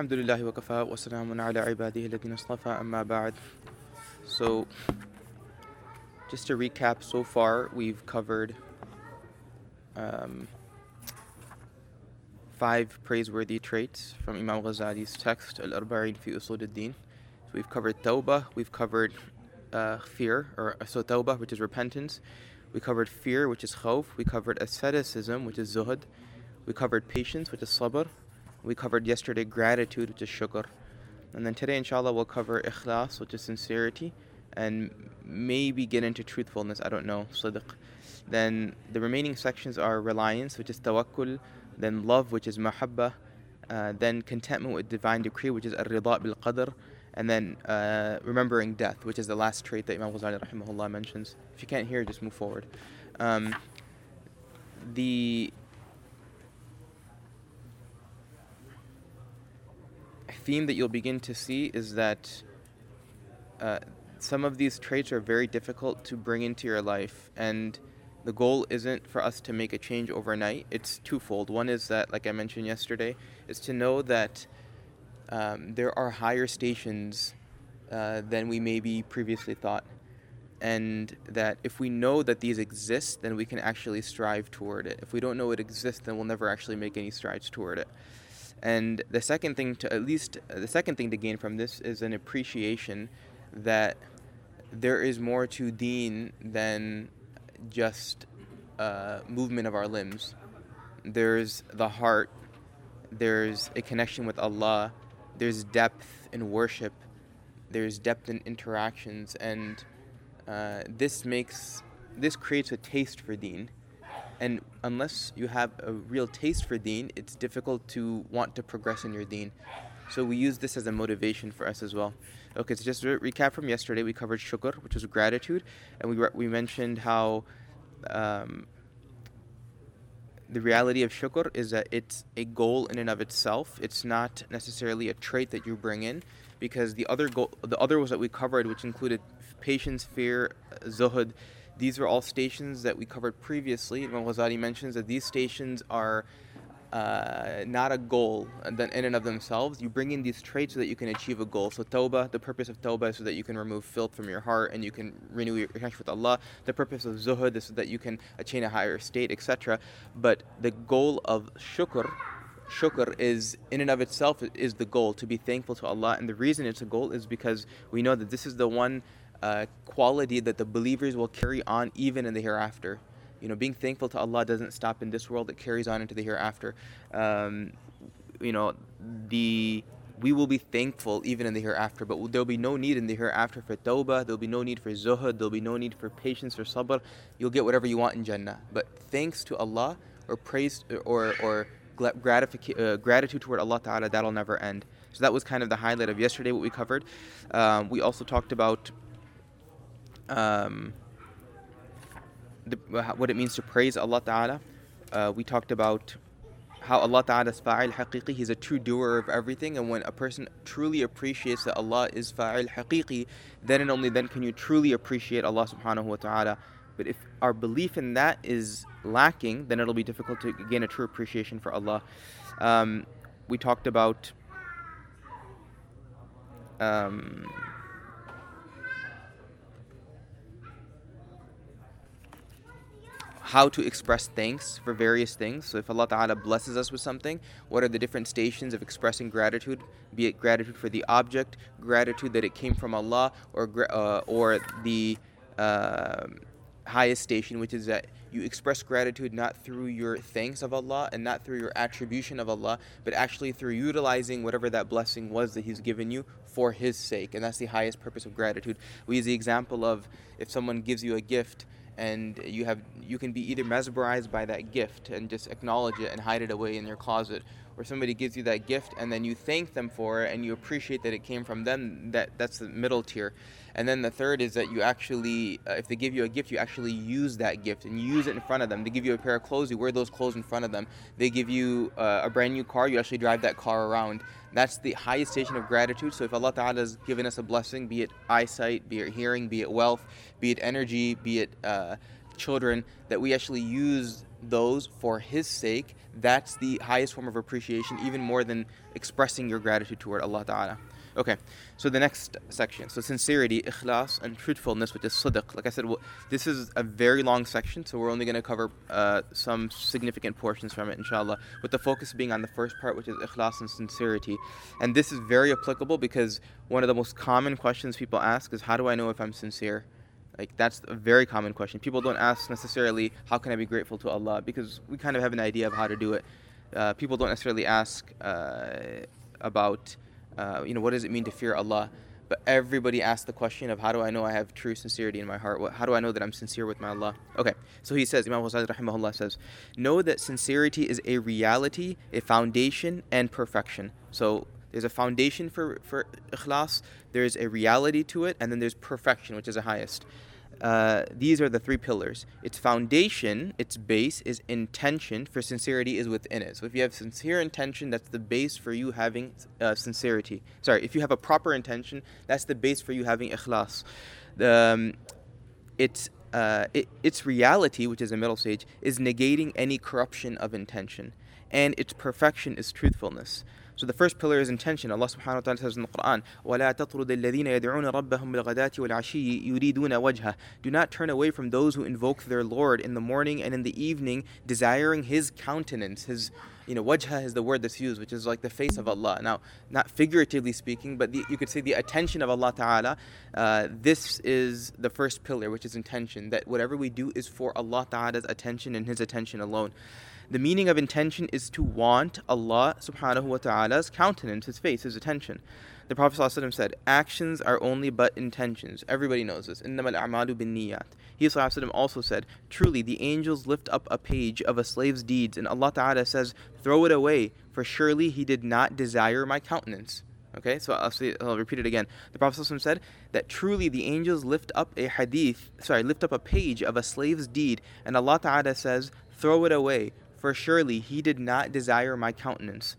الحمد لله وكفى وسلام على عباده الذين اصطفى أما بعد So just to recap so far we've covered um, five praiseworthy traits from Imam Ghazali's text Al-Arba'in fi Usul al-Din so we've covered tawbah we've covered uh, fear or so tawbah which is repentance we covered fear which is khawf we covered asceticism which is zuhud we covered patience which is sabr we covered yesterday gratitude, which is shukr. And then today, inshallah, we'll cover ikhlas, which is sincerity, and maybe get into truthfulness. I don't know, sidq. Then the remaining sections are reliance, which is tawakkul, then love, which is mahabba, uh, then contentment with divine decree, which is ar-rida bil qadr, and then uh, remembering death, which is the last trait that Imam Ghazali rahimahullah mentions. If you can't hear, just move forward. Um, the theme that you'll begin to see is that uh, some of these traits are very difficult to bring into your life and the goal isn't for us to make a change overnight. It's twofold. One is that like i mentioned yesterday is to know that um, there are higher stations uh, than we maybe previously thought and that if we know that these exist then we can actually strive toward it. If we don't know it exists then we'll never actually make any strides toward it and the second thing to at least the second thing to gain from this is an appreciation that there is more to deen than just uh, movement of our limbs. There's the heart, there's a connection with Allah, there's depth in worship, there's depth in interactions, and uh, this makes this creates a taste for deen and unless you have a real taste for deen, it's difficult to want to progress in your deen. So we use this as a motivation for us as well. Okay, so just to recap from yesterday, we covered shukr, which was gratitude, and we, we mentioned how um, the reality of shukr is that it's a goal in and of itself. It's not necessarily a trait that you bring in, because the other goal, the other was that we covered, which included patience, fear, zuhud, these are all stations that we covered previously. Imam Ghazali mentions that these stations are uh, not a goal in and of themselves. You bring in these traits so that you can achieve a goal. So tawbah, the purpose of tawbah is so that you can remove filth from your heart and you can renew your connection with Allah. The purpose of zuhud is so that you can attain a higher state, etc. But the goal of shukr, shukr is in and of itself is the goal to be thankful to Allah. And the reason it's a goal is because we know that this is the one uh, quality that the believers will carry on even in the hereafter. You know, being thankful to Allah doesn't stop in this world; it carries on into the hereafter. Um, you know, the we will be thankful even in the hereafter, but there'll be no need in the hereafter for tawbah, there'll be no need for zuhud, there'll be no need for patience or sabr. You'll get whatever you want in Jannah. But thanks to Allah or praise or, or gratific- uh, gratitude toward Allah Ta'ala, that'll never end. So that was kind of the highlight of yesterday, what we covered. Um, we also talked about um, the, what it means to praise Allah Ta'ala. Uh, we talked about how Allah Ta'ala is fa'il haqiqi, He's a true doer of everything. And when a person truly appreciates that Allah is fa'il haqiqi, then and only then can you truly appreciate Allah Subhanahu wa Ta'ala. But if our belief in that is lacking, then it'll be difficult to gain a true appreciation for Allah. Um, we talked about um, how to express thanks for various things. So if Allah Ta'ala blesses us with something, what are the different stations of expressing gratitude? Be it gratitude for the object, gratitude that it came from Allah, or uh, or the uh, highest station, which is that you express gratitude not through your thanks of Allah and not through your attribution of Allah, but actually through utilizing whatever that blessing was that He's given you for His sake. And that's the highest purpose of gratitude. We use the example of if someone gives you a gift and you have you can be either mesmerized by that gift and just acknowledge it and hide it away in your closet or somebody gives you that gift and then you thank them for it and you appreciate that it came from them that that's the middle tier. And then the third is that you actually uh, if they give you a gift you actually use that gift and use it in front of them. They give you a pair of clothes you wear those clothes in front of them. They give you uh, a brand new car you actually drive that car around. That's the highest station of gratitude. So if Allah Ta'ala has given us a blessing, be it eyesight, be it hearing, be it wealth, be it energy, be it uh, children that we actually use those for His sake, that's the highest form of appreciation, even more than expressing your gratitude toward Allah Ta'ala. Okay, so the next section. So sincerity, ikhlas, and truthfulness, which is sidq. Like I said, well, this is a very long section, so we're only going to cover uh, some significant portions from it, inshallah, with the focus being on the first part, which is ikhlas and sincerity. And this is very applicable because one of the most common questions people ask is, How do I know if I'm sincere? Like that's a very common question. People don't ask necessarily, "How can I be grateful to Allah?" Because we kind of have an idea of how to do it. Uh, people don't necessarily ask uh, about uh, you know, what does it mean to fear Allah? But everybody asks the question of how do I know I have true sincerity in my heart? What, how do I know that I'm sincere with my Allah? Okay, so he says, Imam Ghazali rahimahullah says, know that sincerity is a reality, a foundation, and perfection. So there's a foundation for, for ikhlas, there's a reality to it, and then there's perfection, which is the highest. Uh, these are the three pillars. Its foundation, its base, is intention, for sincerity is within it. So if you have sincere intention, that's the base for you having uh, sincerity. Sorry, if you have a proper intention, that's the base for you having ikhlas. Um, its, uh, it, its reality, which is a middle stage, is negating any corruption of intention. And its perfection is truthfulness. So the first pillar is intention. Allah subhanahu wa ta'ala says in the Quran, وَلَا تَطْرُدِ الَّذِينَ يَدْعُونَ رَبَّهُمْ بِالْغَدَاةِ وَالْعَشِيِّ يُرِيدُونَ وَجْهَهُ Do not turn away from those who invoke their Lord in the morning and in the evening, desiring His countenance, His you know, wajha is the word that's used, which is like the face of Allah. Now, not figuratively speaking, but the, you could say the attention of Allah Ta'ala. Uh, this is the first pillar, which is intention, that whatever we do is for Allah Ta'ala's attention and His attention alone. The meaning of intention is to want Allah subhanahu wa ta'ala's countenance, his face, his attention. The Prophet ﷺ said, Actions are only but intentions. Everybody knows this. إِنَّمَا الْأَعْمَالُ بِالنِّيَّاتِ He ﷺ also said, Truly, the angels lift up a page of a slave's deeds, and Allah Ta'ala says, Throw it away, for surely he did not desire my countenance. Okay, so I'll, say, I'll repeat it again. The Prophet ﷺ said that truly the angels lift up a hadith, sorry, lift up a page of a slave's deed, and Allah Ta'ala says, Throw it away, for surely he did not desire my countenance.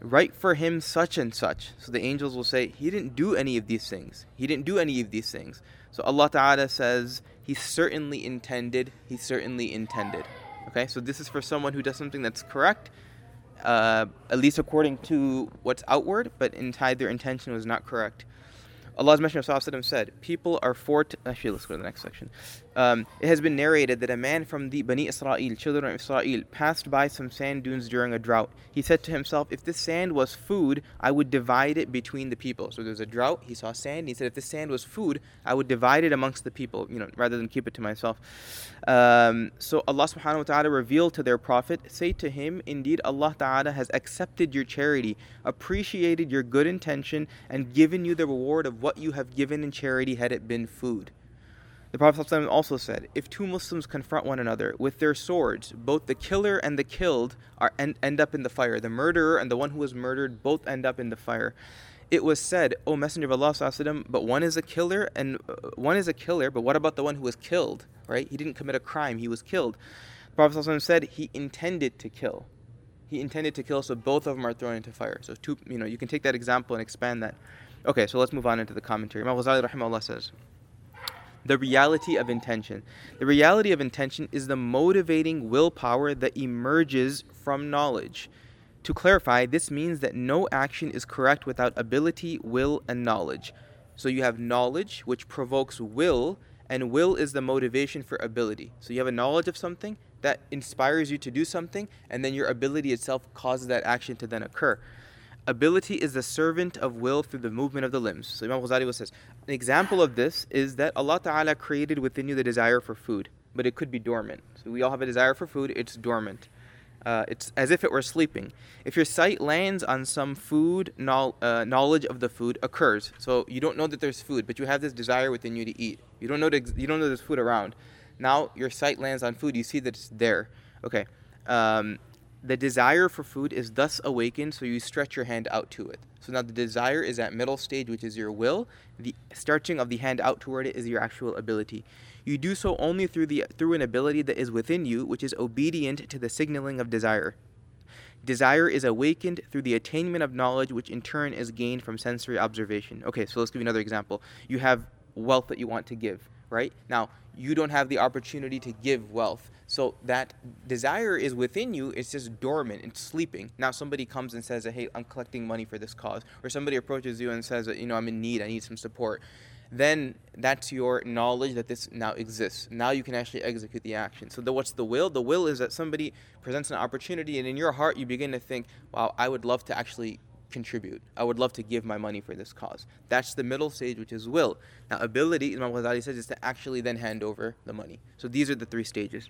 Write for him such and such. So the angels will say, He didn't do any of these things. He didn't do any of these things. So Allah Ta'ala says, He certainly intended, He certainly intended. Okay, so this is for someone who does something that's correct, uh, at least according to what's outward, but inside their intention was not correct. Allah's Messenger said, People are for. Actually, let's go to the next section. Um, it has been narrated that a man from the Bani Israel, children of Israel, passed by some sand dunes during a drought. He said to himself, If this sand was food, I would divide it between the people. So there's a drought, he saw sand, and he said, If this sand was food, I would divide it amongst the people, you know, rather than keep it to myself. Um, so Allah subhanahu wa ta'ala revealed to their prophet, Say to him, Indeed, Allah ta'ala has accepted your charity, appreciated your good intention, and given you the reward of what you have given in charity had it been food. The Prophet ﷺ also said, If two Muslims confront one another with their swords, both the killer and the killed are end, end up in the fire. The murderer and the one who was murdered both end up in the fire. It was said, O Messenger of Allah, ﷺ, but one is a killer and uh, one is a killer, but what about the one who was killed? Right? He didn't commit a crime, he was killed. The Prophet ﷺ said he intended to kill. He intended to kill, so both of them are thrown into fire. So two, you know, you can take that example and expand that. Okay, so let's move on into the commentary. Imam Ghazali rahimahullah says, the reality of intention. The reality of intention is the motivating willpower that emerges from knowledge. To clarify, this means that no action is correct without ability, will, and knowledge. So you have knowledge, which provokes will, and will is the motivation for ability. So you have a knowledge of something that inspires you to do something, and then your ability itself causes that action to then occur. Ability is the servant of will through the movement of the limbs. So Imam Ghazali says, an example of this is that Allah Ta'ala created within you the desire for food, but it could be dormant. So we all have a desire for food, it's dormant. Uh, it's as if it were sleeping. If your sight lands on some food, no, uh, knowledge of the food occurs. So you don't know that there's food, but you have this desire within you to eat. You don't know to, you don't know there's food around. Now your sight lands on food. You see that it's there. Okay. Um, the desire for food is thus awakened, so you stretch your hand out to it. So now the desire is at middle stage, which is your will. The stretching of the hand out toward it is your actual ability. You do so only through the through an ability that is within you, which is obedient to the signaling of desire. Desire is awakened through the attainment of knowledge, which in turn is gained from sensory observation. Okay, so let's give you another example. You have wealth that you want to give, right? Now, you don't have the opportunity to give wealth. So that desire is within you, it's just dormant, it's sleeping. Now somebody comes and says, Hey, I'm collecting money for this cause. Or somebody approaches you and says, You know, I'm in need, I need some support. Then that's your knowledge that this now exists. Now you can actually execute the action. So the, what's the will? The will is that somebody presents an opportunity, and in your heart you begin to think, Wow, I would love to actually contribute. I would love to give my money for this cause. That's the middle stage, which is will. Now, ability, Imam Ghazali says, is to actually then hand over the money. So these are the three stages.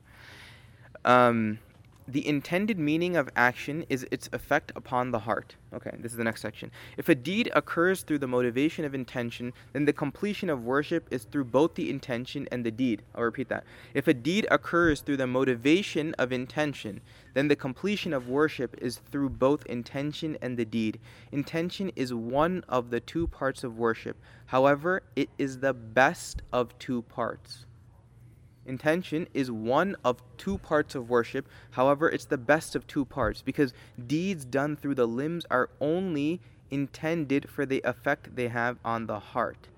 Um, the intended meaning of action is its effect upon the heart. Okay, this is the next section. If a deed occurs through the motivation of intention, then the completion of worship is through both the intention and the deed. I'll repeat that. If a deed occurs through the motivation of intention, then the completion of worship is through both intention and the deed. Intention is one of the two parts of worship. However, it is the best of two parts. Intention is one of two parts of worship. However, it's the best of two parts because deeds done through the limbs are only intended for the effect they have on the heart.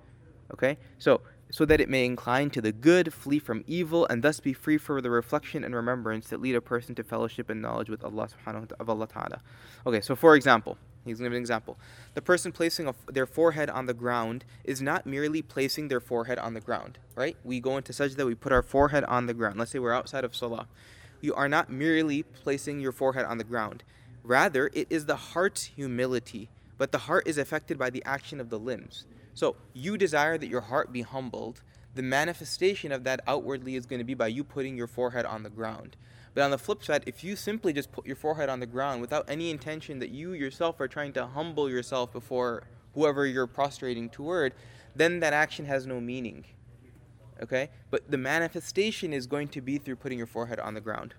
Okay? So, so that it may incline to the good, flee from evil, and thus be free for the reflection and remembrance that lead a person to fellowship and knowledge with Allah subhanahu wa ta'ala. Okay, so for example, He's going to give an example. The person placing a, their forehead on the ground is not merely placing their forehead on the ground, right? We go into sajda, we put our forehead on the ground. Let's say we're outside of salah. You are not merely placing your forehead on the ground. Rather, it is the heart's humility, but the heart is affected by the action of the limbs. So you desire that your heart be humbled. The manifestation of that outwardly is going to be by you putting your forehead on the ground. But on the flip side, if you simply just put your forehead on the ground without any intention that you yourself are trying to humble yourself before whoever you're prostrating toward, then that action has no meaning. Okay? But the manifestation is going to be through putting your forehead on the ground.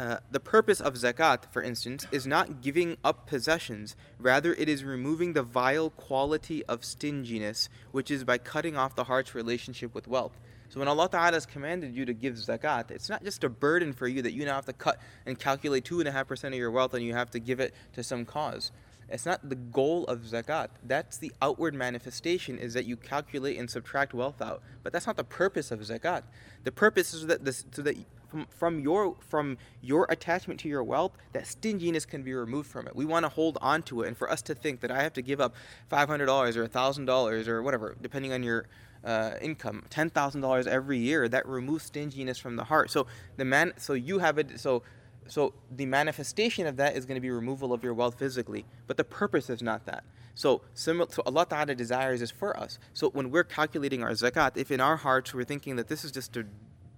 Uh, the purpose of zakat, for instance, is not giving up possessions. Rather, it is removing the vile quality of stinginess, which is by cutting off the heart's relationship with wealth. So when Allah Ta'ala has commanded you to give zakat, it's not just a burden for you that you now have to cut and calculate 2.5% of your wealth and you have to give it to some cause. It's not the goal of zakat. That's the outward manifestation is that you calculate and subtract wealth out. But that's not the purpose of zakat. The purpose is that this, so that from, from your from your attachment to your wealth, that stinginess can be removed from it. We want to hold on to it, and for us to think that I have to give up five hundred dollars or thousand dollars or whatever, depending on your uh, income, ten thousand dollars every year, that removes stinginess from the heart. So the man, so you have it. So so the manifestation of that is going to be removal of your wealth physically, but the purpose is not that. So, similar, so Allah Ta'ala desires is for us. So when we're calculating our zakat, if in our hearts we're thinking that this is just a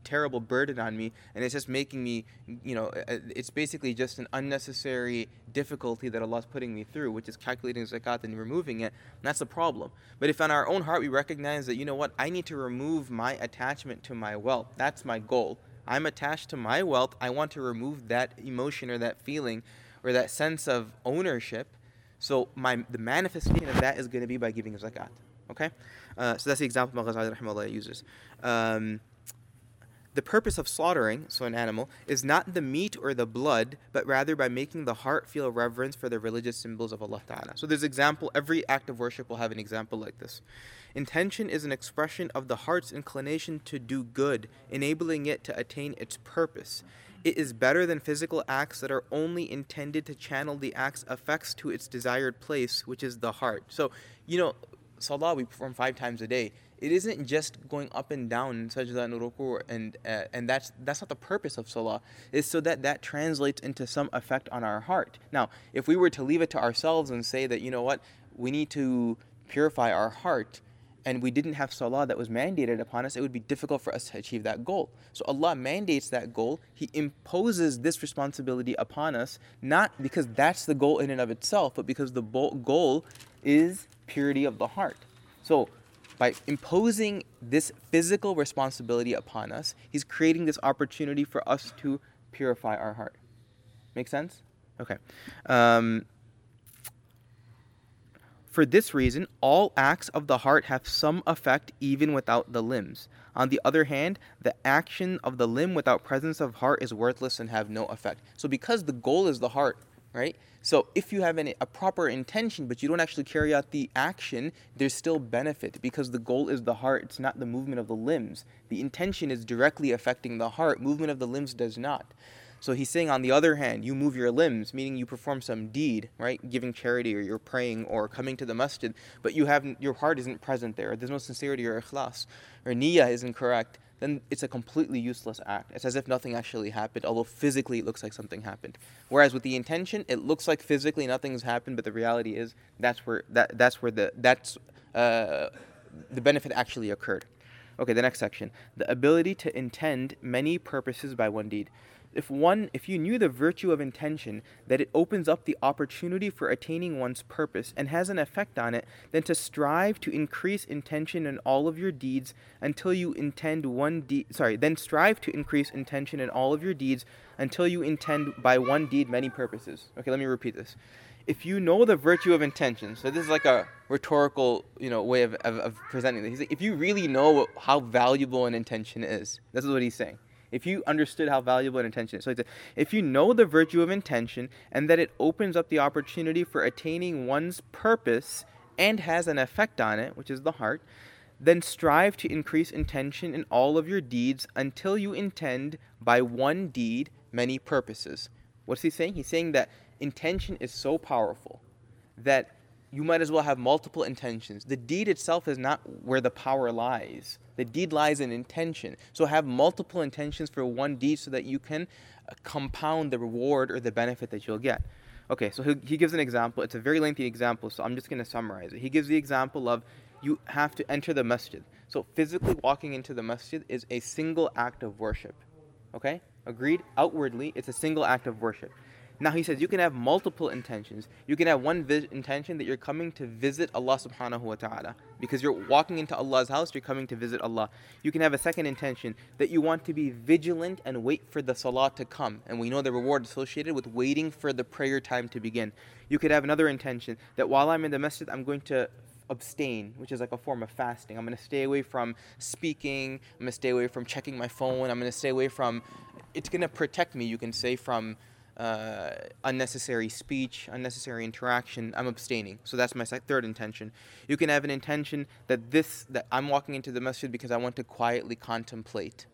terrible burden on me and it's just making me you know uh, it's basically just an unnecessary difficulty that Allah's putting me through which is calculating zakat and removing it and that's the problem. But if in our own heart we recognize that you know what I need to remove my attachment to my wealth that's my goal. I'm attached to my wealth I want to remove that emotion or that feeling or that sense of ownership so my the manifestation of that is going to be by giving zakat okay? Uh, so that's the example Ghazali uses um, the purpose of slaughtering, so an animal, is not the meat or the blood, but rather by making the heart feel reverence for the religious symbols of Allah Ta'ala. So there's example, every act of worship will have an example like this. Intention is an expression of the heart's inclination to do good, enabling it to attain its purpose. It is better than physical acts that are only intended to channel the act's effects to its desired place, which is the heart. So, you know, salah we perform five times a day it isn't just going up and down in sajda and ruku and uh, and that's that's not the purpose of salah is so that that translates into some effect on our heart now if we were to leave it to ourselves and say that you know what we need to purify our heart and we didn't have salah that was mandated upon us, it would be difficult for us to achieve that goal. So Allah mandates that goal. He imposes this responsibility upon us, not because that's the goal in and of itself, but because the goal is purity of the heart. So by imposing this physical responsibility upon us, he's creating this opportunity for us to purify our heart. Make sense? Okay. Um, for this reason, all acts of the heart have some effect even without the limbs. On the other hand, the action of the limb without presence of heart is worthless and have no effect. So because the goal is the heart, right? So if you have an, a proper intention, but you don't actually carry out the action, there's still benefit because the goal is the heart. It's not the movement of the limbs. The intention is directly affecting the heart. Movement of the limbs does not. So he's saying, on the other hand, you move your limbs, meaning you perform some deed, right? Giving charity or you're praying or coming to the masjid, but you have your heart isn't present there. There's no sincerity or ikhlas, or niyyah isn't correct then it's a completely useless act. It's as if nothing actually happened, although physically it looks like something happened. Whereas with the intention, it looks like physically nothing's happened, but the reality is that's where that that's where the that's uh, the benefit actually occurred. Okay, the next section: the ability to intend many purposes by one deed if one if you knew the virtue of intention that it opens up the opportunity for attaining one's purpose and has an effect on it then to strive to increase intention in all of your deeds until you intend one deed sorry then strive to increase intention in all of your deeds until you intend by one deed many purposes. Okay let me repeat this. If you know the virtue of intention so this is like a rhetorical you know way of, of, of presenting this. He's like, if you really know how valuable an intention is this is what he's saying if you understood how valuable an intention is. So if you know the virtue of intention and that it opens up the opportunity for attaining one's purpose and has an effect on it, which is the heart, then strive to increase intention in all of your deeds until you intend by one deed many purposes. What's he saying? He's saying that intention is so powerful that you might as well have multiple intentions. The deed itself is not where the power lies. The deed lies in intention. So have multiple intentions for one deed so that you can uh, compound the reward or the benefit that you'll get. Okay, so he, he gives an example. It's a very lengthy example, so I'm just going to summarize it. He gives the example of you have to enter the masjid. So physically walking into the masjid is a single act of worship. Okay? Agreed? Outwardly, it's a single act of worship. Now he says you can have multiple intentions. You can have one vi- intention that you're coming to visit Allah subhanahu wa ta'ala. Because you're walking into Allah's house, you're coming to visit Allah. You can have a second intention that you want to be vigilant and wait for the salah to come. And we know the reward associated with waiting for the prayer time to begin. You could have another intention that while I'm in the masjid, I'm going to abstain, which is like a form of fasting. I'm going to stay away from speaking. I'm going to stay away from checking my phone. I'm going to stay away from. It's going to protect me, you can say, from uh, unnecessary speech, unnecessary interaction, I'm abstaining. So that's my third intention. You can have an intention that this that I'm walking into the masjid because I want to quietly contemplate,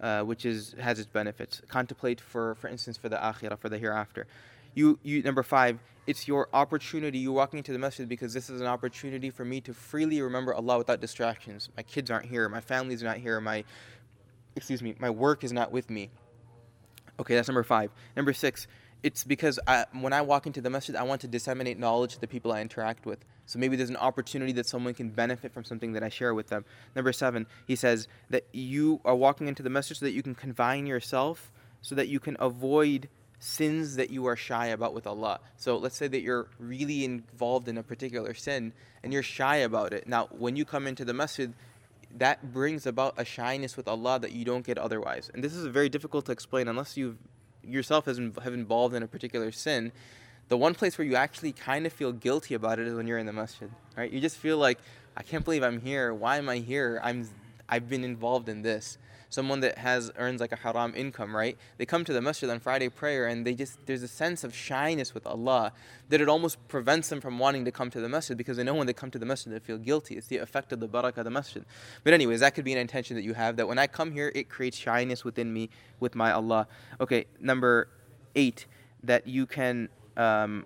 uh, which is has its benefits. Contemplate for, for instance, for the akhirah, for the hereafter. You, you number five, it's your opportunity. You're walking into the masjid because this is an opportunity for me to freely remember Allah without distractions. My kids aren't here. My family's not here. My, excuse me, my work is not with me Okay, that's number five. Number six, it's because I, when I walk into the masjid, I want to disseminate knowledge to the people I interact with. So maybe there's an opportunity that someone can benefit from something that I share with them. Number seven, he says that you are walking into the masjid so that you can confine yourself, so that you can avoid sins that you are shy about with Allah. So let's say that you're really involved in a particular sin and you're shy about it. Now, when you come into the masjid, that brings about a shyness with Allah that you don't get otherwise. And this is very difficult to explain unless you yourself has have involved in a particular sin. The one place where you actually kind of feel guilty about it is when you're in the masjid, right? You just feel like I can't believe I'm here. Why am I here? I'm I've been involved in this someone that has earns like a haram income, right? They come to the masjid on Friday prayer and they just there's a sense of shyness with Allah that it almost prevents them from wanting to come to the masjid because they know when they come to the masjid they feel guilty. It's the effect of the barakah of the masjid. But anyways, that could be an intention that you have that when I come here it creates shyness within me with my Allah. Okay, number eight, that you can um,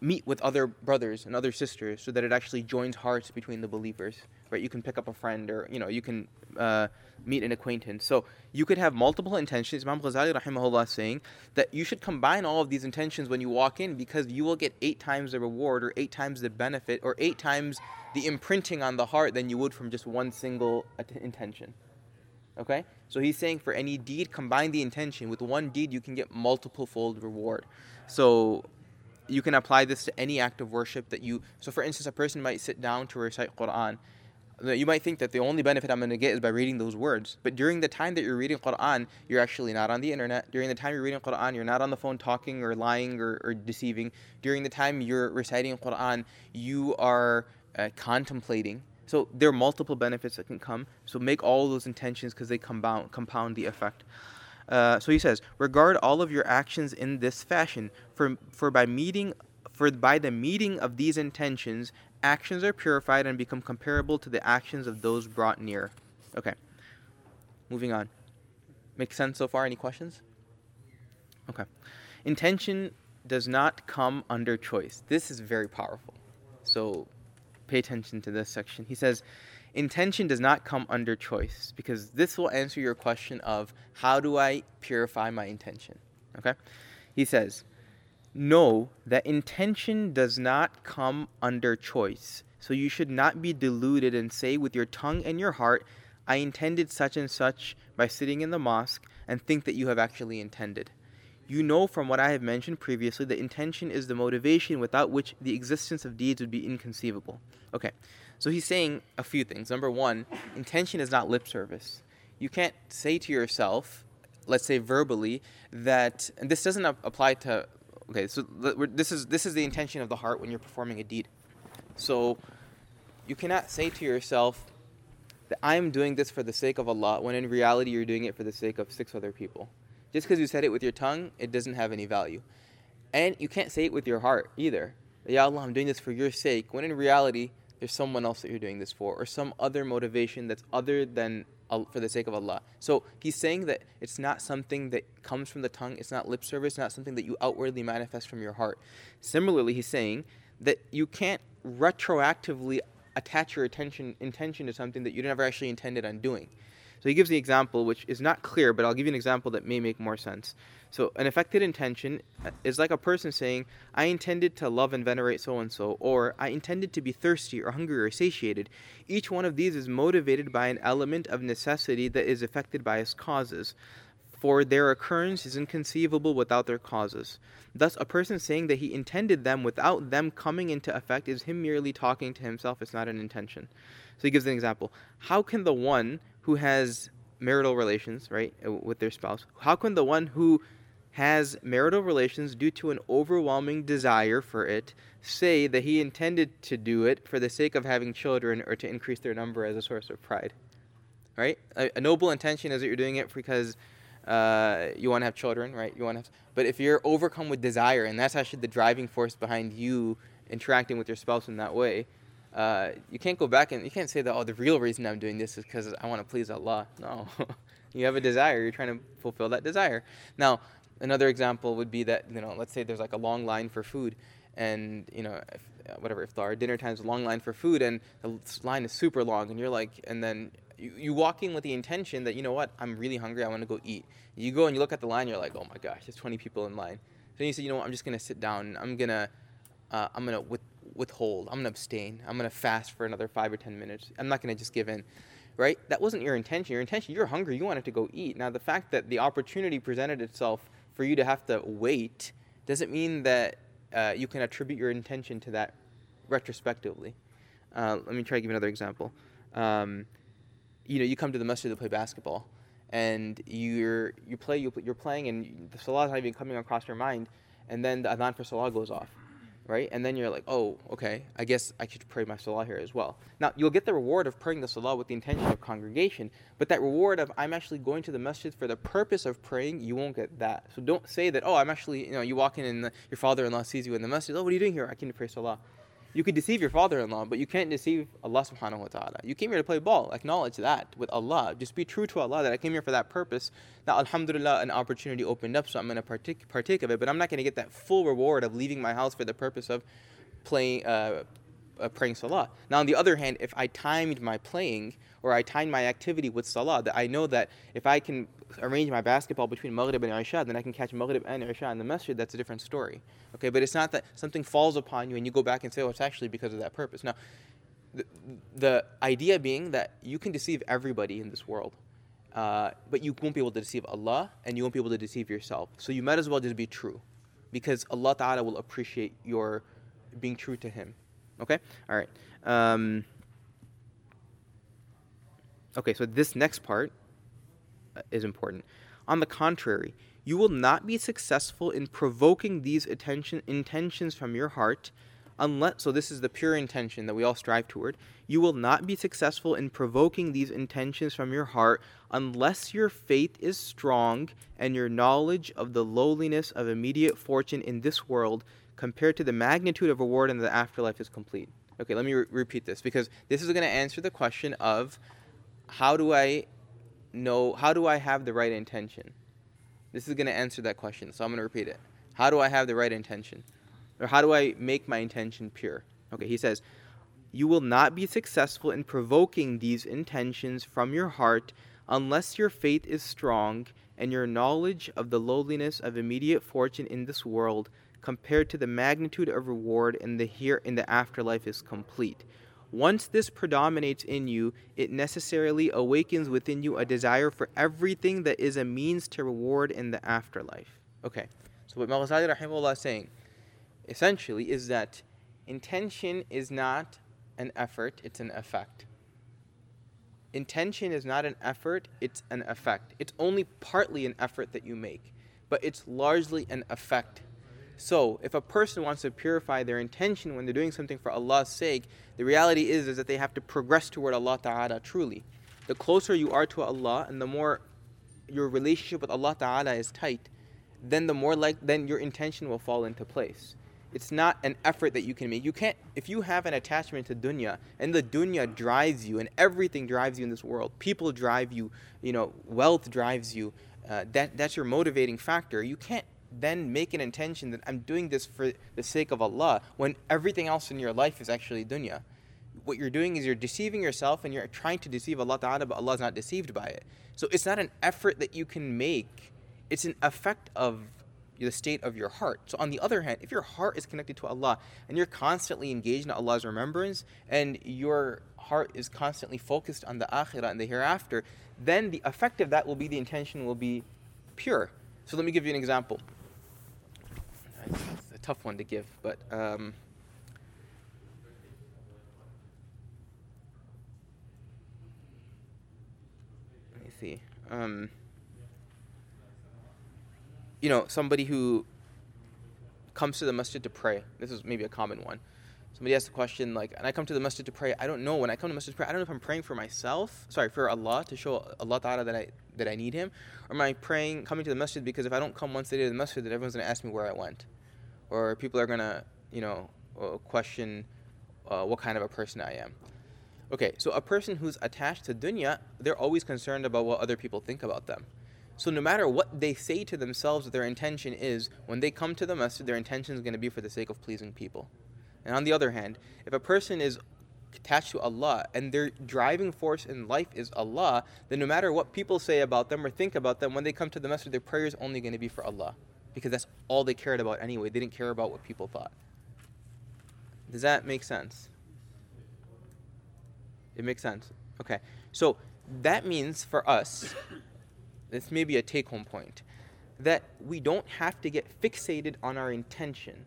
meet with other brothers and other sisters so that it actually joins hearts between the believers right you can pick up a friend or you know you can uh, meet an acquaintance. So you could have multiple intentions. Imam Ghazali rahimahullah saying that you should combine all of these intentions when you walk in because you will get eight times the reward or eight times the benefit or eight times the imprinting on the heart than you would from just one single intention. Okay? So he's saying for any deed, combine the intention. With one deed, you can get multiple fold reward. So you can apply this to any act of worship that you. So, for instance, a person might sit down to recite Quran you might think that the only benefit I'm going to get is by reading those words. But during the time that you're reading Quran, you're actually not on the internet. During the time you're reading Quran, you're not on the phone talking or lying or, or deceiving. During the time you're reciting Quran, you are uh, contemplating. So there are multiple benefits that can come. So make all those intentions because they compound, compound the effect. Uh, so he says, regard all of your actions in this fashion, for for by meeting, for by the meeting of these intentions, actions are purified and become comparable to the actions of those brought near. Okay. Moving on. Make sense so far? Any questions? Okay. Intention does not come under choice. This is very powerful. So pay attention to this section. He says, intention does not come under choice because this will answer your question of how do I purify my intention? Okay? He says, know that intention does not come under choice. So you should not be deluded and say with your tongue and your heart, I intended such and such by sitting in the mosque and think that you have actually intended. You know from what I have mentioned previously that intention is the motivation without which the existence of deeds would be inconceivable. Okay, so he's saying a few things. Number one, intention is not lip service. You can't say to yourself, let's say verbally, that, and this doesn't apply to, okay, so this is, this is the intention of the heart when you're performing a deed. So you cannot say to yourself, that I'm doing this for the sake of Allah, when in reality you're doing it for the sake of six other people. Just because you said it with your tongue, it doesn't have any value. And you can't say it with your heart either. Ya Allah, I'm doing this for your sake, when in reality, there's someone else that you're doing this for, or some other motivation that's other than for the sake of Allah. So he's saying that it's not something that comes from the tongue, it's not lip service, not something that you outwardly manifest from your heart. Similarly, he's saying that you can't retroactively attach your attention intention to something that you never actually intended on doing. So he gives the example, which is not clear, but I'll give you an example that may make more sense. So an affected intention uh, is like a person saying, I intended to love and venerate so and so, or I intended to be thirsty or hungry or satiated. Each one of these is motivated by an element of necessity that is affected by its causes for their occurrence is inconceivable without their causes. Thus, a person saying that he intended them without them coming into effect is him merely talking to himself, it's not an intention. So he gives an example. How can the one who has marital relations, right, uh, with their spouse, how can the one who has marital relations due to an overwhelming desire for it say that he intended to do it for the sake of having children or to increase their number as a source of pride? Right? A, a noble intention is that you're doing it because uh, you want to have children, right? You want to, have, but if you're overcome with desire, and that's actually the driving force behind you interacting with your spouse in that way, uh, you can't go back and you can't say that. Oh, the real reason I'm doing this is because I want to please Allah. No, you have a desire. You're trying to fulfill that desire. Now, another example would be that you know, let's say there's like a long line for food, and you know, whatever, if, whatever iftar dinner time's a long line for food, and the line is super long, and you're like, and then you, you walk in with the intention that you know what I'm really hungry I want to go eat. You go and you look at the line you're like oh my gosh there's 20 people in line. Then you say you know what I'm just gonna sit down I'm gonna uh, I'm gonna with, withhold I'm gonna abstain I'm gonna fast for another five or ten minutes I'm not gonna just give in. Right? That wasn't your intention. Your intention, you're hungry, you wanted to go eat. Now, the fact that the opportunity presented itself for you to have to wait doesn't mean that uh, you can attribute your intention to that retrospectively. Uh, let me try to give another example. Um, you know, you come to the masjid to play basketball, and you're you play you, you're playing, and the salah is not even coming across your mind, and then the adhan for salah goes off, right? And then you're like, oh, okay, I guess I should pray my salah here as well. Now you'll get the reward of praying the salah with the intention of congregation, but that reward of I'm actually going to the masjid for the purpose of praying, you won't get that. So don't say that. Oh, I'm actually, you know, you walk in and the, your father-in-law sees you in the masjid. Oh, what are you doing here? I came to pray salah. You could deceive your father-in-law, but you can't deceive Allah subhanahu wa ta'ala. You came here to play ball. Acknowledge that with Allah. Just be true to Allah that I came here for that purpose. Now, alhamdulillah, an opportunity opened up, so I'm going to partake, partake of it, but I'm not going to get that full reward of leaving my house for the purpose of playing, uh, uh, praying salah. Now, on the other hand, if I timed my playing or I timed my activity with salah, that I know that if I can arrange my basketball between Maghrib and Isha, then I can catch Maghrib and Isha in the masjid, that's a different story. Okay, but it's not that something falls upon you and you go back and say, oh, it's actually because of that purpose. Now, the, the idea being that you can deceive everybody in this world. Uh, but you won't be able to deceive Allah and you won't be able to deceive yourself. So you might as well just be true because Allah Ta'ala will appreciate your being true to Him. Okay? All right. Um, okay, so this next part uh, is important. On the contrary, you will not be successful in provoking these attention, intentions from your heart unless so this is the pure intention that we all strive toward you will not be successful in provoking these intentions from your heart unless your faith is strong and your knowledge of the lowliness of immediate fortune in this world compared to the magnitude of reward in the afterlife is complete okay let me re- repeat this because this is going to answer the question of how do i know how do i have the right intention this is going to answer that question so i'm going to repeat it how do i have the right intention or how do I make my intention pure? Okay, he says, You will not be successful in provoking these intentions from your heart unless your faith is strong and your knowledge of the lowliness of immediate fortune in this world compared to the magnitude of reward in the here in the afterlife is complete. Once this predominates in you, it necessarily awakens within you a desire for everything that is a means to reward in the afterlife. Okay, so what Imam Ghazali rahimahullah is saying essentially is that intention is not an effort, it's an effect. Intention is not an effort, it's an effect. It's only partly an effort that you make, but it's largely an effect. So, if a person wants to purify their intention when they're doing something for Allah's sake, the reality is, is that they have to progress toward Allah Ta'ala truly. The closer you are to Allah and the more your relationship with Allah Ta'ala is tight, then the more like then your intention will fall into place. It's not an effort that you can make. You can't, if you have an attachment to dunya and the dunya drives you and everything drives you in this world, people drive you, you know, wealth drives you, uh, that, that's your motivating factor. You can't then make an intention that I'm doing this for the sake of Allah when everything else in your life is actually dunya. What you're doing is you're deceiving yourself and you're trying to deceive Allah Ta'ala, but Allah is not deceived by it. So it's not an effort that you can make, it's an effect of the state of your heart. So, on the other hand, if your heart is connected to Allah and you're constantly engaged in Allah's remembrance and your heart is constantly focused on the akhirah and the hereafter, then the effect of that will be the intention will be pure. So, let me give you an example. It's a tough one to give, but. Um, let me see. Um, you know, somebody who comes to the masjid to pray. This is maybe a common one. Somebody asks the question like, and I come to the masjid to pray. I don't know when I come to the masjid to pray. I don't know if I'm praying for myself, sorry, for Allah to show Allah Taala that I that I need Him, or am I praying coming to the masjid because if I don't come once a day to the masjid, that everyone's gonna ask me where I went, or people are gonna, you know, uh, question uh, what kind of a person I am. Okay, so a person who's attached to dunya, they're always concerned about what other people think about them. So no matter what they say to themselves, their intention is when they come to the masjid, their intention is going to be for the sake of pleasing people. And on the other hand, if a person is attached to Allah and their driving force in life is Allah, then no matter what people say about them or think about them, when they come to the masjid, their prayer is only going to be for Allah. Because that's all they cared about anyway. They didn't care about what people thought. Does that make sense? It makes sense. Okay. So that means for us this may be a take home point, that we don't have to get fixated on our intention.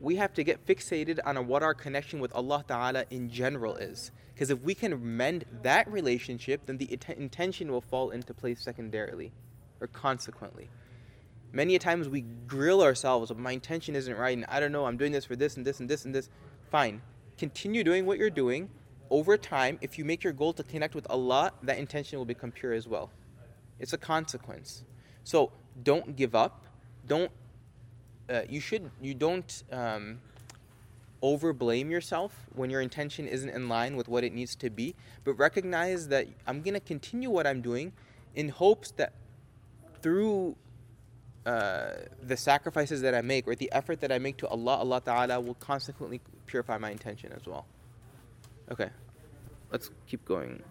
We have to get fixated on what our connection with Allah Ta'ala in general is. Because if we can mend that relationship, then the intention will fall into place secondarily or consequently. Many a times we grill ourselves, my intention isn't right, and I don't know, I'm doing this for this and this and this and this. Fine. Continue doing what you're doing, over time, if you make your goal to connect with Allah, that intention will become pure as well. It's a consequence. So don't give up. Don't. Uh, you should. You don't um, over blame yourself when your intention isn't in line with what it needs to be. But recognize that I'm gonna continue what I'm doing, in hopes that through uh, the sacrifices that I make or the effort that I make to Allah, Allah Ta'ala will consequently purify my intention as well. Okay, let's keep going.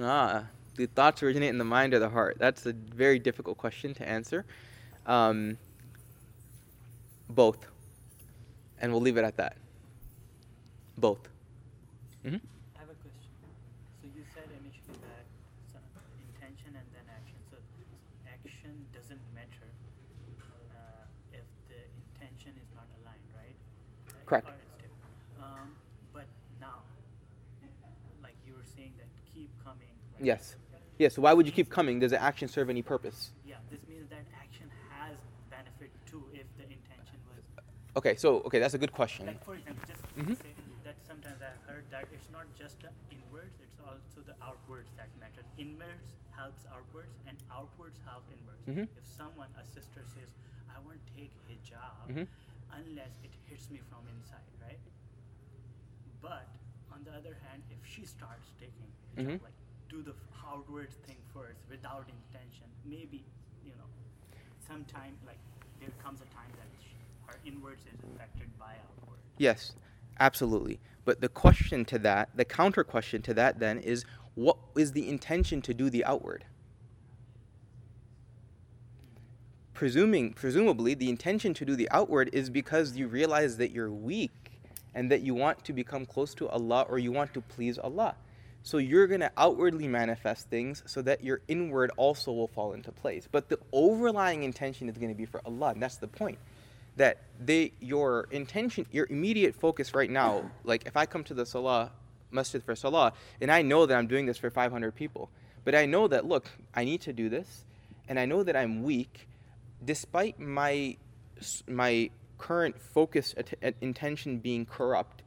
Ah, do thoughts originate in the mind or the heart? That's a very difficult question to answer. Um, both. And we'll leave it at that. Both. Mm-hmm. I have a question. So you said initially that intention and then action. So action doesn't matter uh, if the intention is not aligned, right? Correct. Um, but now, like you were saying that keep coming. Right? Yes. Yeah, so why would you keep coming? Does the action serve any purpose? Yeah, this means that action has benefit too if the intention was. Okay, so, okay, that's a good question. Like, for example, just mm-hmm. that sometimes I heard that it's not just the inwards, it's also the outwards that matters. Inwards helps outwards, and outwards help inwards. Mm-hmm. If someone, a sister says, I won't take hijab mm-hmm. unless it hits me from inside, right? But on the other hand, if she starts taking hijab, mm-hmm. like do the outward thing first without intention, maybe you know, sometime like there comes a time that our inwards is affected by outward. Yes, absolutely. But the question to that, the counter question to that then is what is the intention to do the outward? Presuming presumably the intention to do the outward is because you realize that you're weak and that you want to become close to Allah or you want to please Allah. So you're going to outwardly manifest things so that your inward also will fall into place. But the overlying intention is going to be for Allah, and that's the point that they your intention your immediate focus right now like if i come to the salah masjid for salah and i know that i'm doing this for 500 people but i know that look i need to do this and i know that i'm weak despite my my current focus intention being corrupt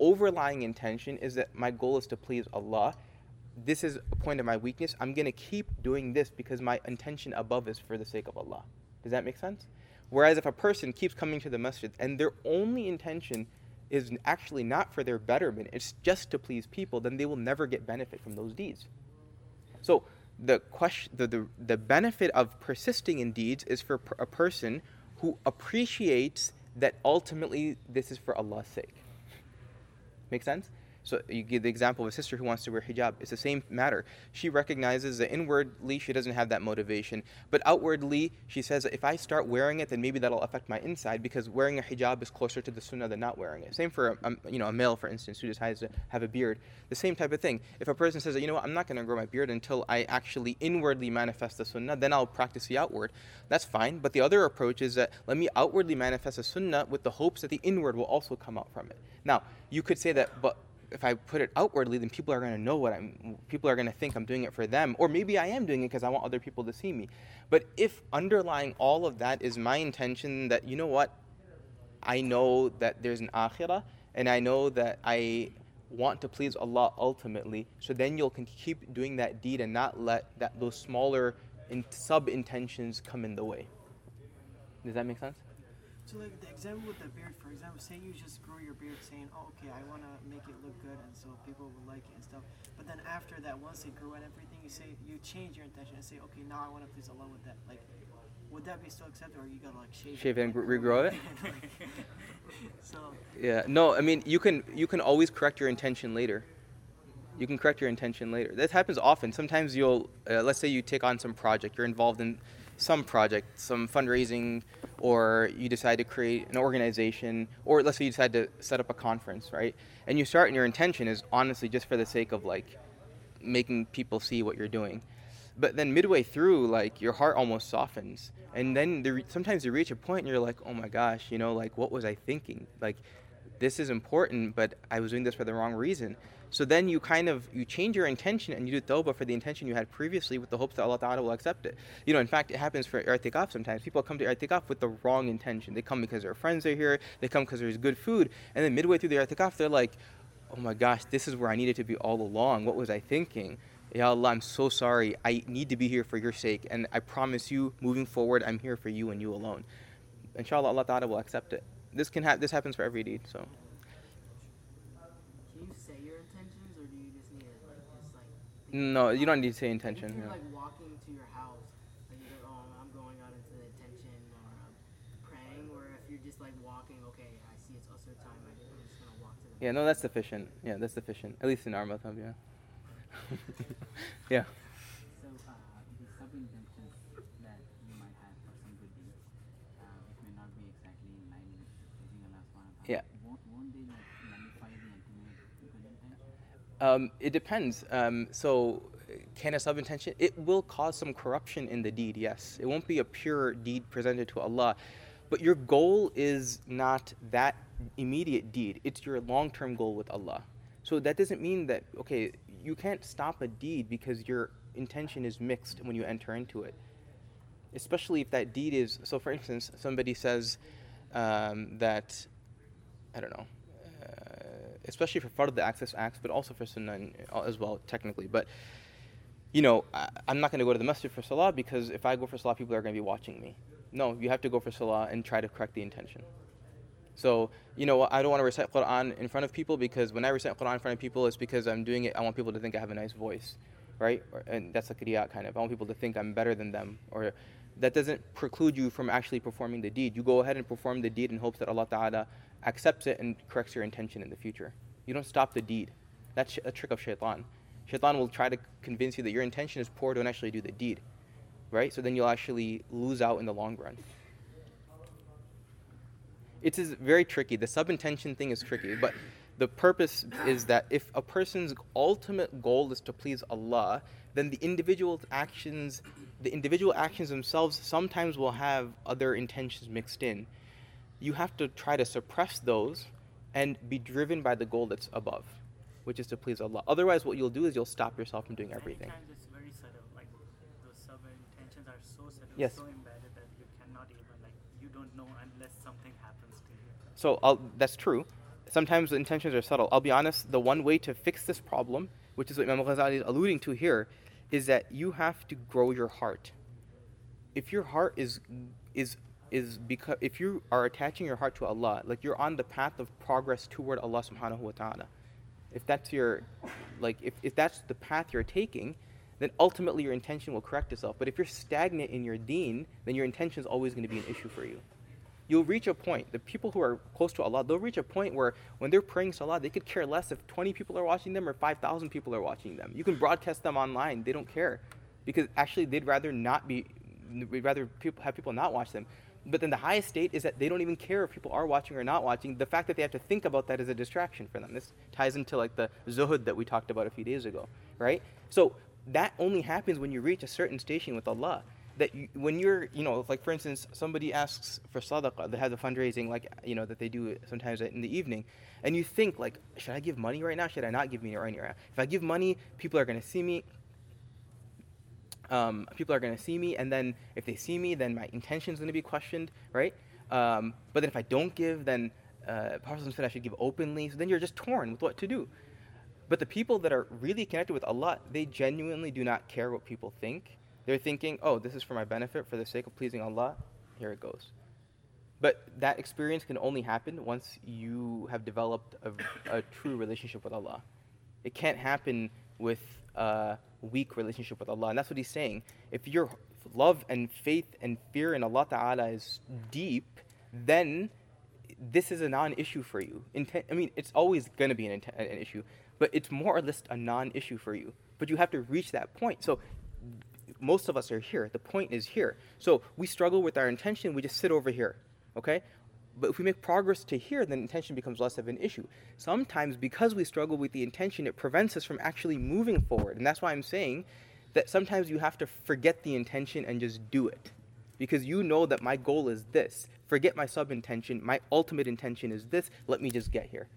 overlying intention is that my goal is to please allah this is a point of my weakness i'm going to keep doing this because my intention above is for the sake of allah does that make sense Whereas if a person keeps coming to the masjid and their only intention is actually not for their betterment, it's just to please people, then they will never get benefit from those deeds. So the question, the, the, the benefit of persisting in deeds is for a person who appreciates that ultimately this is for Allah's sake. Make sense? So you give the example of a sister who wants to wear hijab. It's the same matter. She recognizes that inwardly she doesn't have that motivation, but outwardly she says if I start wearing it, then maybe that'll affect my inside because wearing a hijab is closer to the sunnah than not wearing it. Same for a, a- you know a male, for instance, who decides to have a beard. The same type of thing. If a person says you know what, I'm not going to grow my beard until I actually inwardly manifest the sunnah, then I'll practice the outward. That's fine. But the other approach is that let me outwardly manifest the sunnah with the hopes that the inward will also come out from it. Now you could say that, but if I put it outwardly, then people are going to know what I'm. People are going to think I'm doing it for them, or maybe I am doing it because I want other people to see me. But if underlying all of that is my intention that you know what, I know that there's an akhirah, and I know that I want to please Allah ultimately. So then you'll keep doing that deed and not let that those smaller in, sub intentions come in the way. Does that make sense? So like the example with the beard, for example, say you just grow your beard saying, oh, okay, I want to make it look good and so people will like it and stuff. But then after that, once it grew and everything, you say, you change your intention and say, okay, now I want to please Allah with that. Like, would that be still accepted or you gotta like shave Shave it? and regrow it? so, Yeah. No, I mean you can you can always correct your intention later. You can correct your intention later. This happens often. Sometimes you'll uh, let's say you take on some project, you're involved in some project, some fundraising, or you decide to create an organization, or let's say you decide to set up a conference, right? And you start and your intention is honestly just for the sake of like making people see what you're doing. But then midway through, like your heart almost softens, and then there, sometimes you reach a point and you're like, oh my gosh, you know, like what was I thinking? Like this is important, but I was doing this for the wrong reason. So then you kind of you change your intention and you do tawbah for the intention you had previously with the hopes that Allah Ta'ala will accept it. You know, in fact, it happens for i'tikaf sometimes. People come to i'tikaf with the wrong intention. They come because their friends are here. They come because there's good food, and then midway through the i'tikaf, they're like, oh my gosh, this is where I needed to be all along. What was I thinking? Ya Allah, I'm so sorry. I need to be here for your sake, and I promise you, moving forward, I'm here for you and you alone. Inshallah, Allah Ta'ala will accept it. This can ha- this happens for every deed. So. Can you say your intentions, or do you just need to like just like? No, you don't need to say If intention. you're yeah. like walking to your house, and you're like, oh, I'm going out into the intention, or I'm praying, or if you're just like walking, okay, I see it's usher time, I'm just gonna walk to the. Yeah, no, that's sufficient. Yeah, that's sufficient. At least in our madhab, yeah. yeah. So uh, the sub-intentions that you might have for some good deed, uh, it may not be exactly in line with pleasing Allah subhanahu wa ta'ala. Yeah. Won't, won't they like nullify the ultimate good intent? Um, it depends. Um, so, can a sub intention? It will cause some corruption in the deed. Yes, it won't be a pure deed presented to Allah, but your goal is not that immediate deed. It's your long-term goal with Allah. So that doesn't mean that okay, you can't stop a deed because your intention is mixed when you enter into it. Especially if that deed is so. For instance, somebody says. um, that I don't know, especially for fard the access acts, but also for sunnah uh, as well technically. But you know, I, I'm not going to go to the masjid for salah because if I go for salah, people are going to be watching me. No, you have to go for salah and try to correct the intention. So, you know, I don't want to recite Quran in front of people because when I recite Quran in front of people, it's because I'm doing it. I want people to think I have a nice voice, right? And that's like riyat kind of. I want people to think I'm better than them, or that doesn't preclude you from actually performing the deed. You go ahead and perform the deed in hopes that Allah Taala accepts it and corrects your intention in the future. You don't stop the deed. That's a trick of shaitan. Shaitan will try to convince you that your intention is poor. Don't actually do the deed, right? So then you'll actually lose out in the long run it is very tricky. The sub-intention thing is tricky, but the purpose is that if a person's ultimate goal is to please Allah, then the individual actions, the individual actions themselves sometimes will have other intentions mixed in. You have to try to suppress those and be driven by the goal that's above, which is to please Allah. Otherwise, what you'll do is you'll stop yourself from doing everything. Many times it's very subtle. Like those sub intentions are so subtle, Yes. so embedded that you cannot even like you don't know unless something happens to you. So I'll, that's true. Sometimes the intentions are subtle. I'll be honest, the one way to fix this problem, which is what Imam Ghazali is alluding to here, is that you have to grow your heart. If your heart is is is because if you are attaching your heart to Allah, like you're on the path of progress toward Allah subhanahu wa ta'ala. If that's your like if, if that's the path you're taking, then ultimately your intention will correct itself. But if you're stagnant in your deen, then your intention is always going to be an issue for you you'll reach a point. The people who are close to Allah, they'll reach a point where when they're praying Salah, they could care less if 20 people are watching them or 5,000 people are watching them. You can broadcast them online; they don't care, because actually they'd rather not be, rather people have people not watch them. But then the highest state is that they don't even care if people are watching or not watching. The fact that they have to think about that is a distraction for them. This ties into like the zuhud that we talked about a few days ago, right? So that only happens when you reach a certain station with Allah that you, when you're, you know, like for instance, somebody asks for sadaqah, that has a fundraising, like, you know, that they do sometimes in the evening, and you think, like, should I give money right now? Should I not give money right now? If I give money, people are going to see me. Um, people are going to see me, and then if they see me, then my intention is going to be questioned, right? Um, but then if I don't give, then uh, Prophet said I should give openly. So then you're just torn with what to do. But the people that are really connected with Allah, they genuinely do not care what people think. They're thinking, oh, this is for my benefit, for the sake of pleasing Allah. Here it goes. But that experience can only happen once you have developed a, a true relationship with Allah. It can't happen with a weak relationship with Allah. And that's what he's saying. If your love and faith and fear in Allah Ta'ala is deep, then this is a non-issue for you. Inten- I mean, it's always going to be an, inten- an issue, but it's more or less a non-issue for you. But you have to reach that point. So most of us are here. The point is here. So we struggle with our intention. We just sit over here, okay? But if we make progress to here, then intention becomes less of an issue. Sometimes, because we struggle with the intention, it prevents us from actually moving forward. And that's why I'm saying that sometimes you have to forget the intention and just do it. Because you know that my goal is this. Forget my sub intention. My ultimate intention is this. Let me just get here.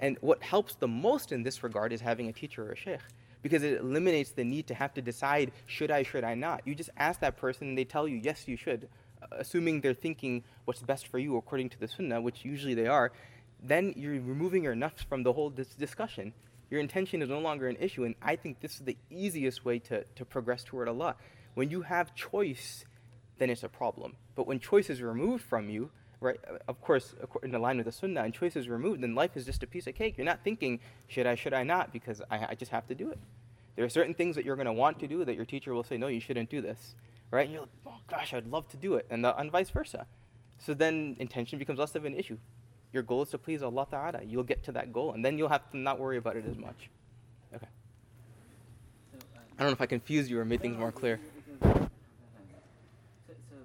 And what helps the most in this regard is having a teacher or a sheikh because it eliminates the need to have to decide should I, should I not. You just ask that person and they tell you, yes, you should, assuming they're thinking what's best for you according to the sunnah, which usually they are. Then you're removing your nafs from the whole dis- discussion. Your intention is no longer an issue, and I think this is the easiest way to, to progress toward Allah. When you have choice, then it's a problem. But when choice is removed from you, right, uh, of course, in line with the sunnah, and choice is removed, then life is just a piece of cake. You're not thinking, should I, should I not, because I, I just have to do it. There are certain things that you're going to want to do that your teacher will say, no, you shouldn't do this, right? And you're like, oh gosh, I'd love to do it, and, the, and vice versa. So then intention becomes less of an issue. Your goal is to please Allah Ta'ala. You'll get to that goal, and then you'll have to not worry about it as much. Okay. Uh, I don't know if I confused you or made things more clear. So, so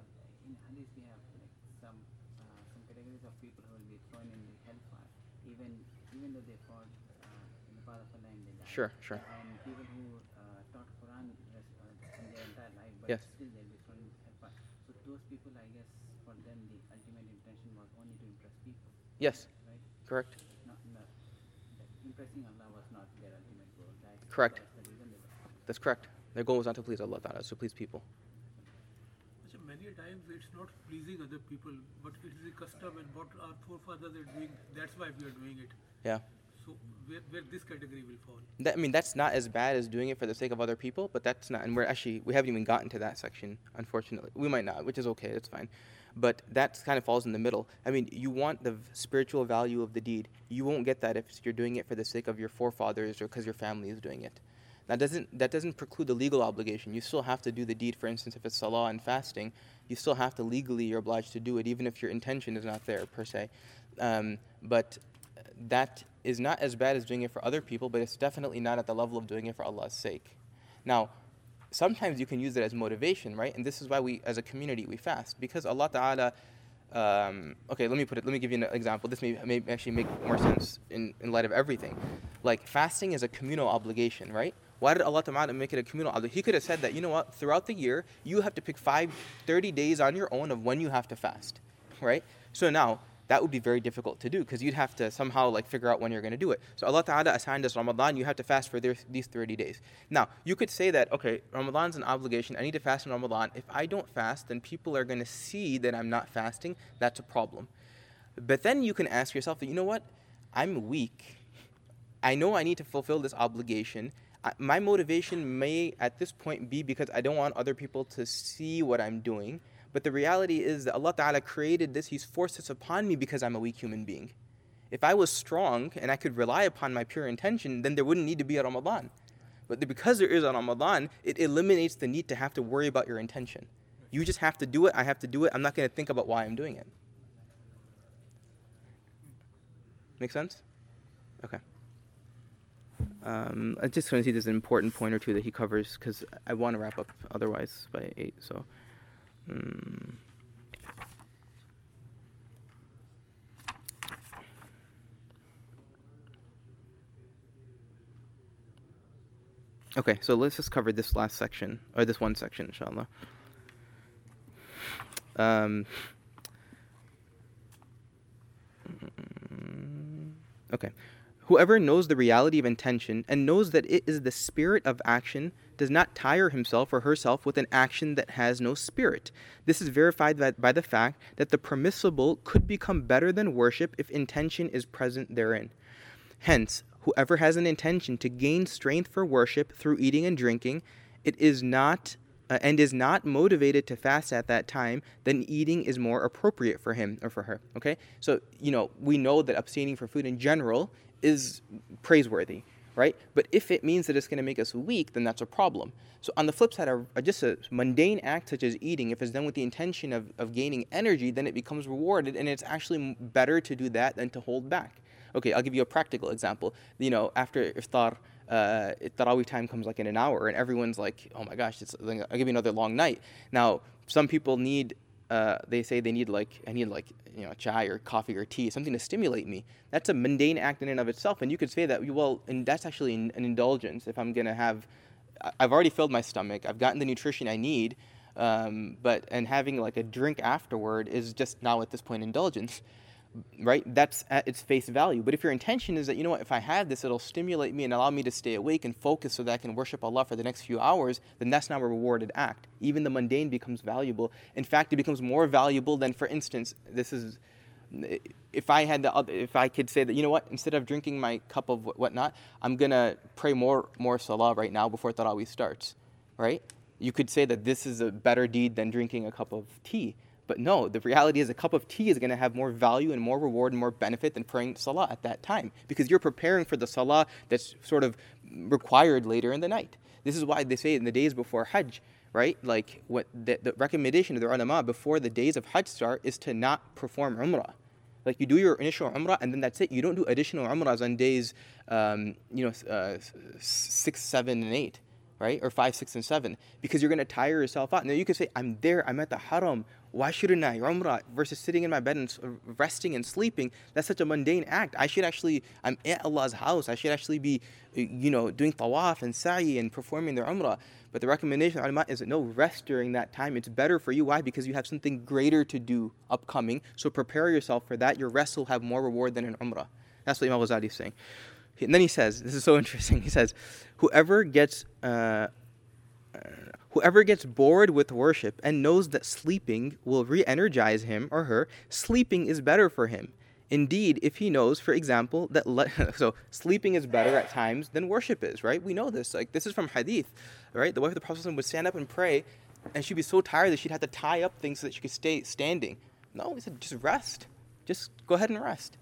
in hadith we have like some uh, some categories of people who will be thrown in the hellfire, even even though they fought uh, in the path of Allah and they died. Sure, sure. And people who uh, taught Quran rest, uh, in their entire life, but Yes. still they'll be thrown in the hellfire. So those people, I guess, for them the ultimate intention was only to impress people, Yes, right? correct. Not, not impressing Allah was not their ultimate goal. That Correct. the reason they were. That's correct. Their goal was not to please Allah it's to please people. So many times it's not pleasing other people, but it is a custom and what our forefathers are doing, that's why we are doing it. Yeah. Where, where this category will fall. That, I mean, that's not as bad as doing it for the sake of other people, but that's not, and we're actually, we haven't even gotten to that section, unfortunately. We might not, which is okay, it's fine. But that kind of falls in the middle. I mean, you want the spiritual value of the deed. You won't get that if you're doing it for the sake of your forefathers or because your family is doing it. That doesn't, that doesn't preclude the legal obligation. You still have to do the deed. For instance, if it's salah and fasting, you still have to legally, you're obliged to do it, even if your intention is not there, per se. Um, but that is not as bad as doing it for other people, but it's definitely not at the level of doing it for Allah's sake. Now, sometimes you can use it as motivation, right? And this is why we, as a community, we fast because Allah Taala. Um, okay, let me put it. Let me give you an example. This may, may actually make more sense in, in light of everything. Like fasting is a communal obligation, right? Why did Allah Ta'ala make it a communal obligation? He could have said that, you know what, throughout the year, you have to pick five, 30 days on your own of when you have to fast, right? So now, that would be very difficult to do because you'd have to somehow like figure out when you're going to do it. So Allah Ta'ala assigned us Ramadan, you have to fast for these 30 days. Now, you could say that, okay, Ramadan's an obligation, I need to fast in Ramadan. If I don't fast, then people are going to see that I'm not fasting. That's a problem. But then you can ask yourself that, you know what, I'm weak. I know I need to fulfill this obligation. I- My motivation may at this point be because I don't want other people to see what I'm doing. But the reality is that Allah Ta'ala created this, He's forced this upon me because I'm a weak human being. If I was strong and I could rely upon my pure intention, then there wouldn't need to be a Ramadan. But because there is a Ramadan, it eliminates the need to have to worry about your intention. You just have to do it, I have to do it, I'm not going to think about why I'm doing it. Make sense? Okay. Um, I just want to see there's an important point or two that he covers because I want to wrap up otherwise by 8. So. Okay, so let's just cover this last section, or this one section, inshallah. Um, okay. Whoever knows the reality of intention and knows that it is the spirit of action does not tire himself or herself with an action that has no spirit. This is verified by, the fact that the permissible could become better than worship if intention is present therein. Hence, whoever has an intention to gain strength for worship through eating and drinking, it is not uh, and is not motivated to fast at that time, then eating is more appropriate for him or for her. Okay, so you know we know that abstaining from food in general is praiseworthy, right? But if it means that it's going to make us weak, then that's a problem. So on the flip side, a, a- just a mundane act such as eating, if it's done with the intention of, of gaining energy, then it becomes rewarded, and it's actually better to do that than to hold back. Okay, I'll give you a practical example. You know, after iftar, uh, Tarawih time comes like in an hour, and everyone's like, "Oh my gosh, it's, I'll give you another long night." Now, some people need uh, they say they need like I need like you know chai or coffee or tea, something to stimulate me. That's a mundane act in and of itself, and you could say that well, and that's actually an, an indulgence. If I'm gonna have, I- I've already filled my stomach, I've gotten the nutrition I need, um, but and having like a drink afterward is just now at this point indulgence right? That's at its face value. But if your intention is that, you know what, if I have this, it'll stimulate me and allow me to stay awake and focus so that I can worship Allah for the next few hours, then that's not a rewarded act. Even the mundane becomes valuable. In fact, it becomes more valuable than, for instance, this is. If I had the, oth- if I could say that, you know what, instead of drinking my cup of wh- whatnot, I'm gonna pray more, more salah right now before Tarawih starts, right? You could say that this is a better deed than drinking a cup of tea. But no, the reality is a cup of tea is going to have more value and more reward and more benefit than praying salah at that time because you're preparing for the salah that's sort of required later in the night. This is why they say in the days before Hajj, right? Like what the, the recommendation of the ulama before the days of Hajj start is to not perform umrah. Like you do your initial umrah and then that's it. You don't do additional umrahs on days, um, you know, uh, six, seven, and eight right? Or five, six, and seven, because you're going to tire yourself out. Now you could say, I'm there, I'm at the haram. Why shouldn't I? Umrah versus sitting in my bed and resting and sleeping. That's such a mundane act. I should actually, I'm at Allah's house. I should actually be, uh, you know, doing tawaf and sa'i and performing their umrah. But the recommendation of ulama is no rest during that time. It's better for you. Why? Because you have something greater to do upcoming. So prepare yourself for that. Your rest will have more reward than an umrah. That's what Imam Ghazali is saying. And then he says, this is so interesting. He says, whoever gets, uh, uh, Whoever gets bored with worship and knows that sleeping will re energize him or her, sleeping is better for him. Indeed, if he knows, for example, that le- so sleeping is better at times than worship is, right? We know this. Like this is from hadith, right? The wife of the Prophet would stand up and pray, and she'd be so tired that she'd have to tie up things so that she could stay standing. No, he said just rest. Just go ahead and rest.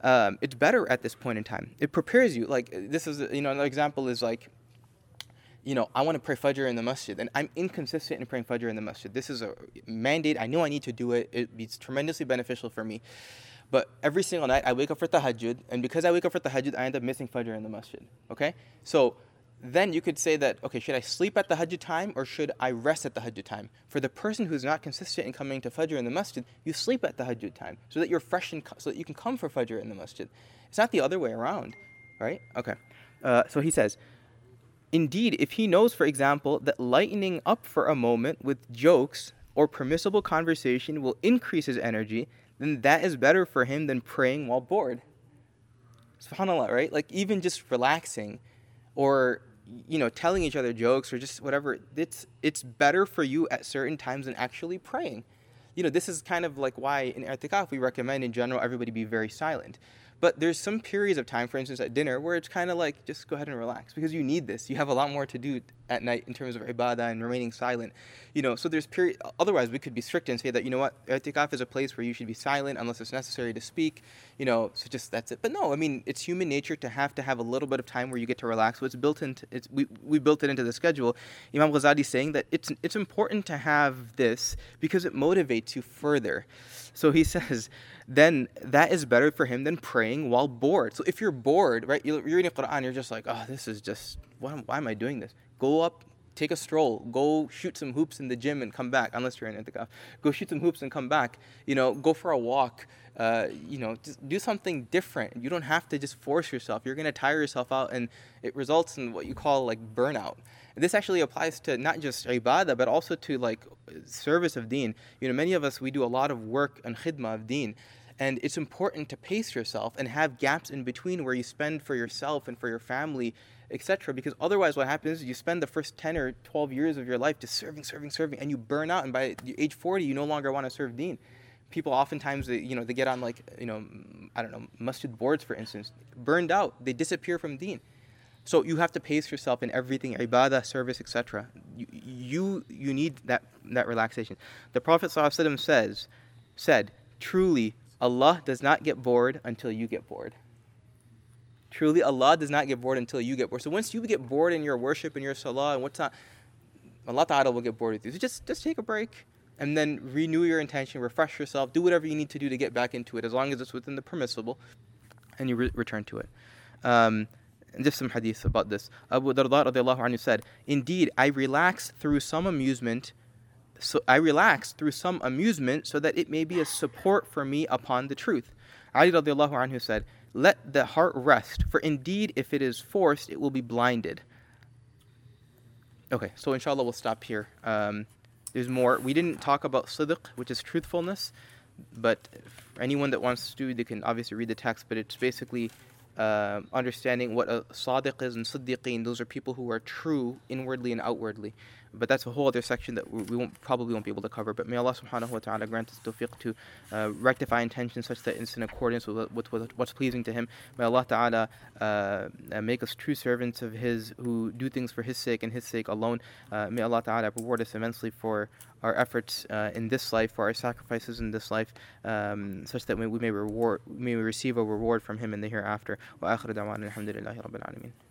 Um, it's better at this point in time. It prepares you. Like this is, you know, another example is like you know, I want to pray Fajr in the masjid, and I'm inconsistent in praying Fajr in the masjid. This is a mandate. I know I need to do it. It's tremendously beneficial for me. But every single night, I wake up for tahajjud, and because I wake up for tahajjud, I end up missing Fajr in the masjid. Okay? So then you could say that, okay, should I sleep at the tahajjud time or should I rest at the tahajjud time? For the person who's not consistent in coming to Fajr in the masjid, you sleep at the tahajjud time so that you're fresh and so that you can come for Fajr in the masjid. It's not the other way around, right? Okay. Uh, so he says, Indeed, if he knows, for example, that lightening up for a moment with jokes or permissible conversation will increase his energy, then that is better for him than praying while bored. SubhanAllah, right? Like even just relaxing or you know, telling each other jokes or just whatever, it's it's better for you at certain times than actually praying. You know, this is kind of like why in i'tikaf we recommend in general everybody be very silent. But there's some periods of time, for instance, at dinner, where it's kind of like just go ahead and relax because you need this. You have a lot more to do at night in terms of ibadah and remaining silent. You know, so there's period. Otherwise, we could be strict and say that you know what, i'tikaf is a place where you should be silent unless it's necessary to speak. You know, so just that's it. But no, I mean, it's human nature to have to have a little bit of time where you get to relax. So it's built into it's we we built it into the schedule. Imam Ghazali is saying that it's it's important to have this because it motivates you further. So he says then that is better for him than praying while bored. So if you're bored, right, you're reading Quran, you're just like, oh, this is just, why am I doing this? Go up, take a stroll, go shoot some hoops in the gym and come back, unless you're in Itikaf. Go shoot some hoops and come back. You know, go for a walk. Uh, you know, just do something different. You don't have to just force yourself. You're going to tire yourself out, and it results in what you call like burnout. And this actually applies to not just ibadah, but also to like service of deen. You know, many of us, we do a lot of work and khidmah of deen. And it's important to pace yourself and have gaps in between where you spend for yourself and for your family, etc. Because otherwise, what happens is you spend the first 10 or 12 years of your life just serving, serving, serving, and you burn out. And by age 40, you no longer want to serve deen. People oftentimes, they, you know, they get on like, you know, I don't know, masjid boards, for instance, burned out. They disappear from deen. So you have to pace yourself in everything, ibadah, service, etc. You, you, you need that, that relaxation. The Prophet says, said, truly, Allah does not get bored until you get bored. Truly, Allah does not get bored until you get bored. So once you get bored in your worship and your salah and what's not, Allah Ta'ala will get bored with you. So just, just take a break and then renew your intention, refresh yourself, do whatever you need to do to get back into it, as long as it's within the permissible, and you re- return to it. Um, and just some hadith about this. Abu Darda anhu said, Indeed, I relax through some amusement so I relax through some amusement so that it may be a support for me upon the truth. Ali radiallahu anhu said, Let the heart rest, for indeed if it is forced, it will be blinded. Okay, so inshallah we'll stop here. Um, there's more. We didn't talk about sidq, which is truthfulness, but anyone that wants to, they can obviously read the text, but it's basically uh, understanding what a sadiq is and siddiqeen. Those are people who are true inwardly and outwardly but that's a whole other section that we won't probably won't be able to cover. But may Allah subhanahu wa ta'ala grant us tawfiq to uh, rectify intentions such that it's in accordance with, with, with, what's pleasing to Him. May Allah ta'ala uh, make us true servants of His who do things for His sake and His sake alone. Uh, may Allah ta'ala reward us immensely for our efforts uh, in this life, for our sacrifices in this life, um, such that we may reward, may we receive a reward from Him in the hereafter. Wa akhiru da'wana alhamdulillahi rabbil alameen.